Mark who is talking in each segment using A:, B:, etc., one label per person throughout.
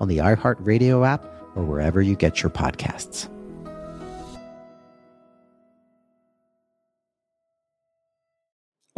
A: on the iHeartRadio app or wherever you get your podcasts.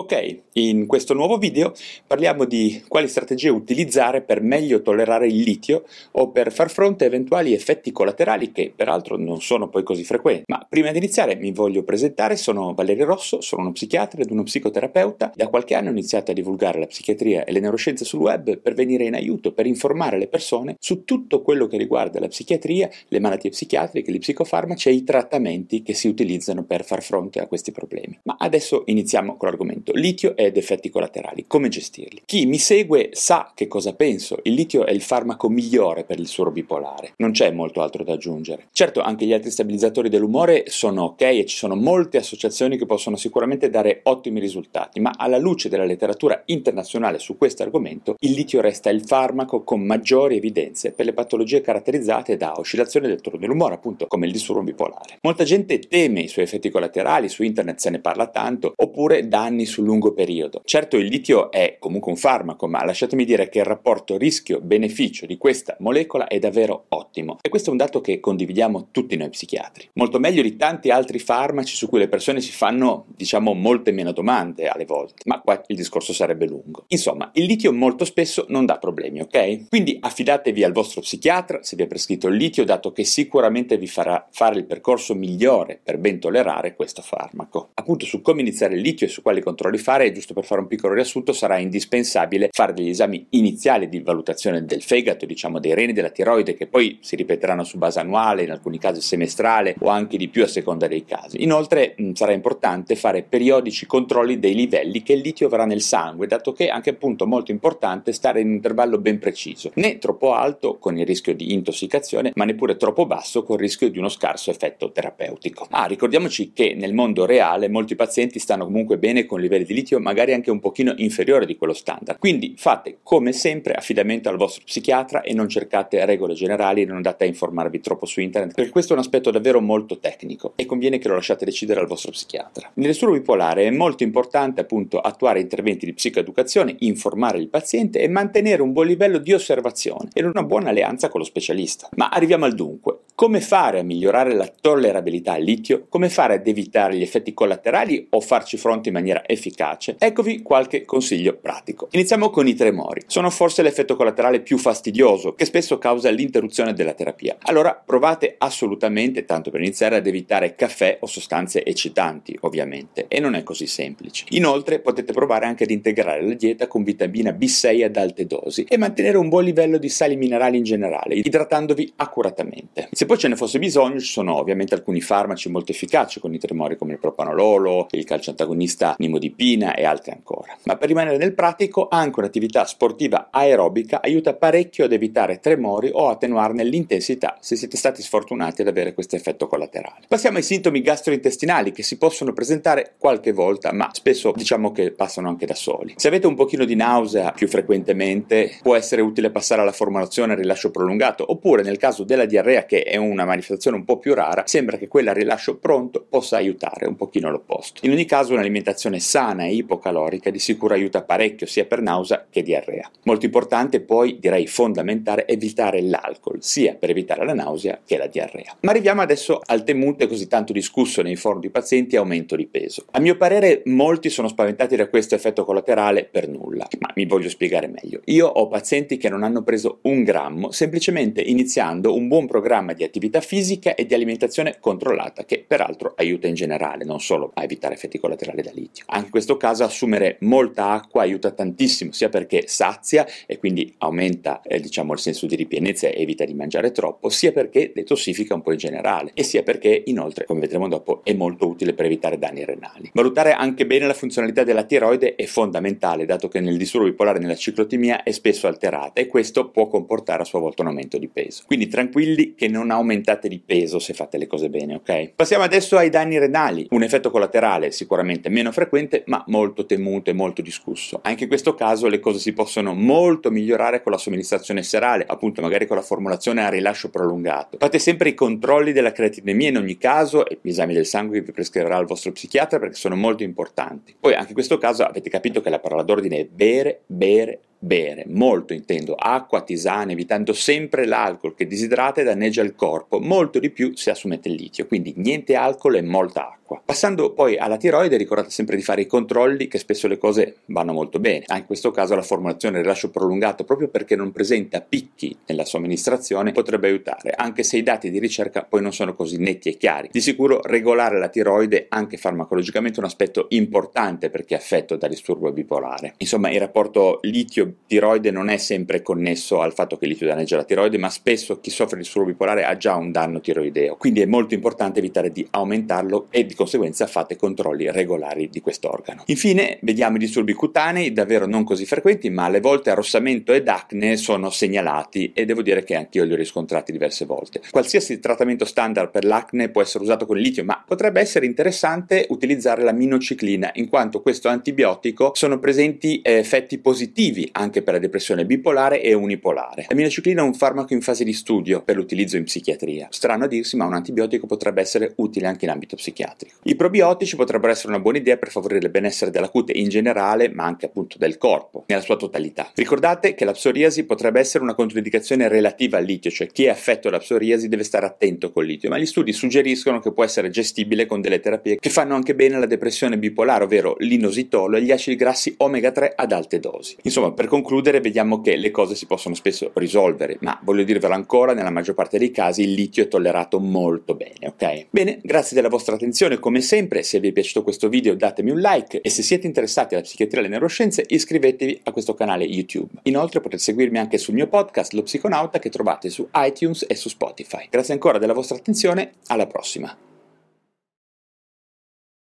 B: Ok, in questo nuovo video parliamo di quali strategie utilizzare per meglio tollerare il litio o per far fronte a eventuali effetti collaterali che peraltro non sono poi così frequenti. Ma prima di iniziare mi voglio presentare, sono Valerio Rosso, sono uno psichiatra ed uno psicoterapeuta. Da qualche anno ho iniziato a divulgare la psichiatria e le neuroscienze sul web per venire in aiuto, per informare le persone su tutto quello che riguarda la psichiatria, le malattie psichiatriche, gli psicofarmaci e i trattamenti che si utilizzano per far fronte a questi problemi. Ma adesso iniziamo con l'argomento litio ed effetti collaterali, come gestirli. Chi mi segue sa che cosa penso, il litio è il farmaco migliore per il suolo bipolare, non c'è molto altro da aggiungere. Certo, anche gli altri stabilizzatori dell'umore sono ok e ci sono molte associazioni che possono sicuramente dare ottimi risultati, ma alla luce della letteratura internazionale su questo argomento, il litio resta il farmaco con maggiori evidenze per le patologie caratterizzate da oscillazione del tono dell'umore, appunto come il disturbo bipolare. Molta gente teme i suoi effetti collaterali, su internet se ne parla tanto, oppure danni sul lungo periodo. Certo il litio è comunque un farmaco, ma lasciatemi dire che il rapporto rischio-beneficio di questa molecola è davvero ottimo e questo è un dato che condividiamo tutti noi psichiatri. Molto meglio di tanti altri farmaci su cui le persone si fanno, diciamo, molte meno domande alle volte, ma qua il discorso sarebbe lungo. Insomma, il litio molto spesso non dà problemi, ok? Quindi affidatevi al vostro psichiatra se vi ha prescritto il litio, dato che sicuramente vi farà fare il percorso migliore per ben tollerare questo farmaco. Appunto su come iniziare il litio e su quali controlli controlli fare, giusto per fare un piccolo riassunto, sarà indispensabile fare degli esami iniziali di valutazione del fegato, diciamo dei reni, della tiroide, che poi si ripeteranno su base annuale, in alcuni casi semestrale o anche di più a seconda dei casi. Inoltre mh, sarà importante fare periodici controlli dei livelli che il litio avrà nel sangue, dato che è anche appunto molto importante stare in un intervallo ben preciso, né troppo alto con il rischio di intossicazione, ma neppure troppo basso con il rischio di uno scarso effetto terapeutico. Ah, ricordiamoci che nel mondo reale molti pazienti stanno comunque bene con livelli livelli di litio magari anche un pochino inferiore di quello standard. Quindi fate come sempre affidamento al vostro psichiatra e non cercate regole generali non andate a informarvi troppo su internet, perché questo è un aspetto davvero molto tecnico e conviene che lo lasciate decidere al vostro psichiatra. Nel disturbo bipolare è molto importante appunto attuare interventi di psicoeducazione, informare il paziente e mantenere un buon livello di osservazione e una buona alleanza con lo specialista. Ma arriviamo al dunque. Come fare a migliorare la tollerabilità al litio? Come fare ad evitare gli effetti collaterali o farci fronte in maniera efficace? Eccovi qualche consiglio pratico. Iniziamo con i tremori. Sono forse l'effetto collaterale più fastidioso che spesso causa l'interruzione della terapia. Allora provate assolutamente, tanto per iniziare, ad evitare caffè o sostanze eccitanti, ovviamente, e non è così semplice. Inoltre potete provare anche ad integrare la dieta con vitamina B6 ad alte dosi e mantenere un buon livello di sali minerali in generale, idratandovi accuratamente. Se poi ce ne fosse bisogno, ci sono ovviamente alcuni farmaci molto efficaci con i tremori come il propanololo, il calcio antagonista nimodipina e altre ancora. Ma per rimanere nel pratico, anche un'attività sportiva aerobica aiuta parecchio ad evitare tremori o attenuarne l'intensità se siete stati sfortunati ad avere questo effetto collaterale. Passiamo ai sintomi gastrointestinali che si possono presentare qualche volta, ma spesso diciamo che passano anche da soli. Se avete un pochino di nausea più frequentemente, può essere utile passare alla formulazione a rilascio prolungato, oppure nel caso della diarrea, che è una manifestazione un po' più rara, sembra che quella rilascio pronto possa aiutare un pochino l'opposto. In ogni caso un'alimentazione sana sana e ipocalorica di sicuro aiuta parecchio sia per nausea che diarrea. Molto importante poi, direi fondamentale, evitare l'alcol, sia per evitare la nausea che la diarrea. Ma arriviamo adesso al temuto e così tanto discusso nei forum di pazienti aumento di peso. A mio parere molti sono spaventati da questo effetto collaterale per nulla, ma mi voglio spiegare meglio. Io ho pazienti che non hanno preso un grammo semplicemente iniziando un buon programma di attività fisica e di alimentazione controllata che peraltro aiuta in generale, non solo a evitare effetti collaterali da litio. Anche questo caso assumere molta acqua aiuta tantissimo, sia perché sazia e quindi aumenta eh, diciamo, il senso di ripienezza e evita di mangiare troppo, sia perché detossifica un po' in generale e sia perché inoltre, come vedremo dopo, è molto utile per evitare danni renali. Valutare anche bene la funzionalità della tiroide è fondamentale, dato che nel disturbo bipolare nella ciclotimia è spesso alterata e questo può comportare a sua volta un aumento di peso. Quindi tranquilli che non aumentate di peso se fate le cose bene, ok? Passiamo adesso ai danni renali, un effetto collaterale sicuramente meno frequente ma molto temuto e molto discusso. Anche in questo caso le cose si possono molto migliorare con la somministrazione serale, appunto magari con la formulazione a rilascio prolungato. Fate sempre i controlli della creatinemia in ogni caso e gli esami del sangue che vi prescriverà il vostro psichiatra perché sono molto importanti. Poi anche in questo caso avete capito che la parola d'ordine è bere, bere, bere, molto intendo, acqua, tisane, evitando sempre l'alcol che disidrata e danneggia il corpo, molto di più se assumete il litio, quindi niente alcol e molta acqua. Passando poi alla tiroide, ricordate sempre di fare i controlli, che spesso le cose vanno molto bene. Anche in questo caso la formulazione del rilascio prolungato, proprio perché non presenta picchi nella somministrazione, potrebbe aiutare, anche se i dati di ricerca poi non sono così netti e chiari. Di sicuro regolare la tiroide, anche farmacologicamente, è un aspetto importante per chi è affetto da disturbo bipolare. Insomma, il rapporto litio tiroide non è sempre connesso al fatto che litio danneggia la tiroide, ma spesso chi soffre di disturbo bipolare ha già un danno tiroideo, quindi è molto importante evitare di aumentarlo e di conseguenza fate controlli regolari di quest'organo. Infine vediamo i disturbi cutanei, davvero non così frequenti, ma alle volte arrossamento ed acne sono segnalati e devo dire che anch'io li ho riscontrati diverse volte. Qualsiasi trattamento standard per l'acne può essere usato con litio, ma potrebbe essere interessante utilizzare la minociclina, in quanto questo antibiotico sono presenti effetti positivi anche per la depressione bipolare e unipolare. La minociclina è un farmaco in fase di studio per l'utilizzo in psichiatria. Strano a dirsi, ma un antibiotico potrebbe essere utile anche in ambito psichiatrico. I probiotici potrebbero essere una buona idea per favorire il benessere della cute in generale, ma anche appunto del corpo, nella sua totalità. Ricordate che la psoriasi potrebbe essere una controindicazione relativa al litio, cioè chi è affetto da psoriasi deve stare attento col litio, ma gli studi suggeriscono che può essere gestibile con delle terapie che fanno anche bene alla depressione bipolare, ovvero l'inositolo e gli acidi grassi omega 3 ad alte dosi. Insomma, per concludere, vediamo che le cose si possono spesso risolvere, ma voglio dirvelo ancora, nella maggior parte dei casi il litio è tollerato molto bene, ok? Bene, grazie della vostra attenzione, come sempre, se vi è piaciuto questo video datemi un like e se siete interessati alla psichiatria e alle neuroscienze iscrivetevi a questo canale YouTube. Inoltre potete seguirmi anche sul mio podcast Lo Psiconauta che trovate su iTunes e su Spotify. Grazie ancora della vostra attenzione, alla prossima.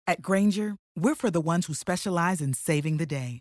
C: At Granger, we're for the ones who specialize in saving the day